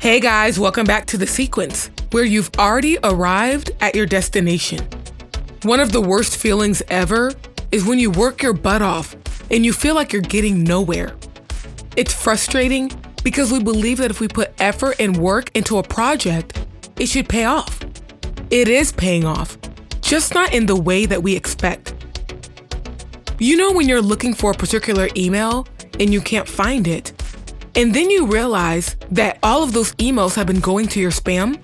Hey guys, welcome back to The Sequence, where you've already arrived at your destination. One of the worst feelings ever is when you work your butt off and you feel like you're getting nowhere. It's frustrating because we believe that if we put effort and work into a project, it should pay off. It is paying off, just not in the way that we expect. You know, when you're looking for a particular email and you can't find it, and then you realize that all of those emails have been going to your spam?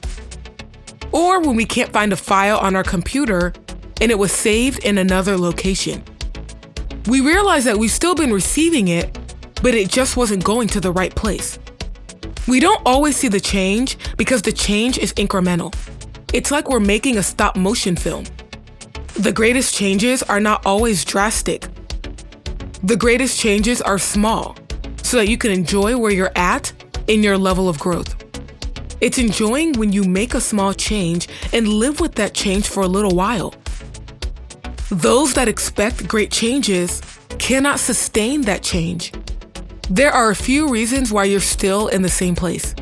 Or when we can't find a file on our computer and it was saved in another location. We realize that we've still been receiving it, but it just wasn't going to the right place. We don't always see the change because the change is incremental. It's like we're making a stop motion film. The greatest changes are not always drastic. The greatest changes are small so that you can enjoy where you're at in your level of growth. It's enjoying when you make a small change and live with that change for a little while. Those that expect great changes cannot sustain that change. There are a few reasons why you're still in the same place.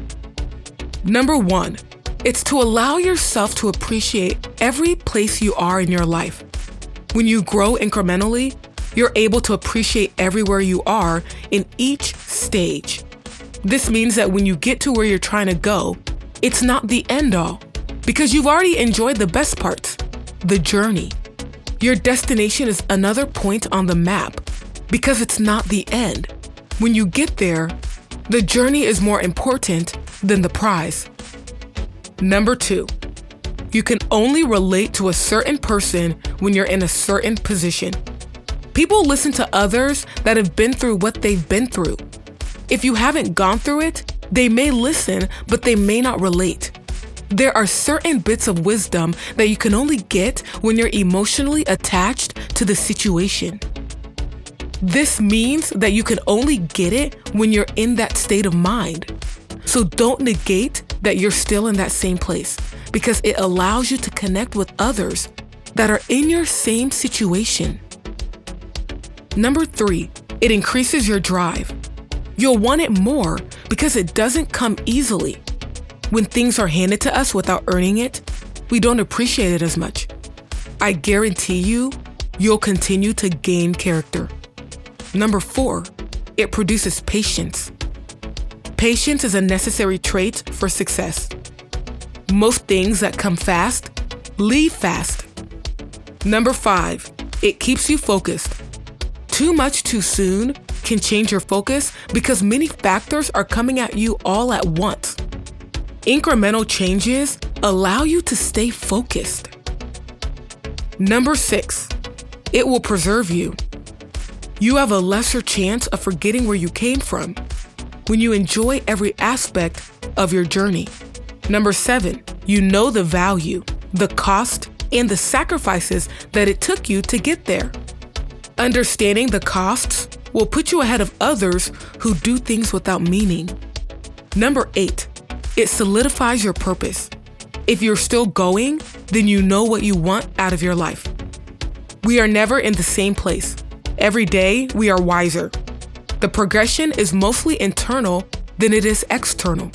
Number one, it's to allow yourself to appreciate every place you are in your life. When you grow incrementally, you're able to appreciate everywhere you are in each stage. This means that when you get to where you're trying to go, it's not the end all because you've already enjoyed the best parts, the journey. Your destination is another point on the map because it's not the end. When you get there, the journey is more important than the prize. Number two, you can only relate to a certain person when you're in a certain position. People listen to others that have been through what they've been through. If you haven't gone through it, they may listen, but they may not relate. There are certain bits of wisdom that you can only get when you're emotionally attached to the situation. This means that you can only get it when you're in that state of mind. So don't negate that you're still in that same place because it allows you to connect with others that are in your same situation. Number three, it increases your drive. You'll want it more because it doesn't come easily. When things are handed to us without earning it, we don't appreciate it as much. I guarantee you, you'll continue to gain character. Number four, it produces patience. Patience is a necessary trait for success. Most things that come fast leave fast. Number five, it keeps you focused. Too much too soon can change your focus because many factors are coming at you all at once. Incremental changes allow you to stay focused. Number six, it will preserve you. You have a lesser chance of forgetting where you came from when you enjoy every aspect of your journey. Number seven, you know the value, the cost, and the sacrifices that it took you to get there. Understanding the costs will put you ahead of others who do things without meaning. Number eight, it solidifies your purpose. If you're still going, then you know what you want out of your life. We are never in the same place. Every day, we are wiser. The progression is mostly internal than it is external.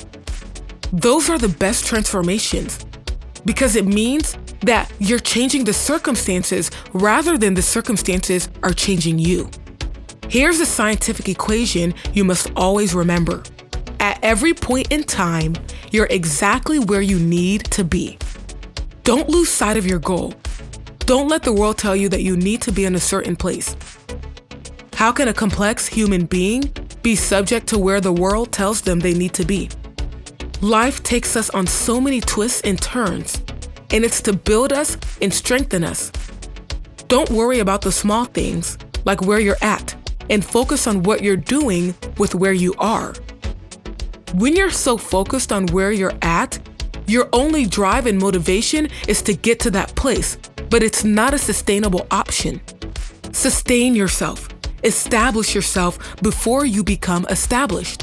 Those are the best transformations because it means that you're changing the circumstances rather than the circumstances are changing you. Here's a scientific equation you must always remember. At every point in time, you're exactly where you need to be. Don't lose sight of your goal. Don't let the world tell you that you need to be in a certain place. How can a complex human being be subject to where the world tells them they need to be? Life takes us on so many twists and turns and it's to build us and strengthen us. Don't worry about the small things, like where you're at, and focus on what you're doing with where you are. When you're so focused on where you're at, your only drive and motivation is to get to that place, but it's not a sustainable option. Sustain yourself, establish yourself before you become established.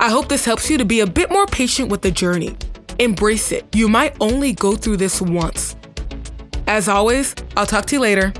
I hope this helps you to be a bit more patient with the journey Embrace it. You might only go through this once. As always, I'll talk to you later.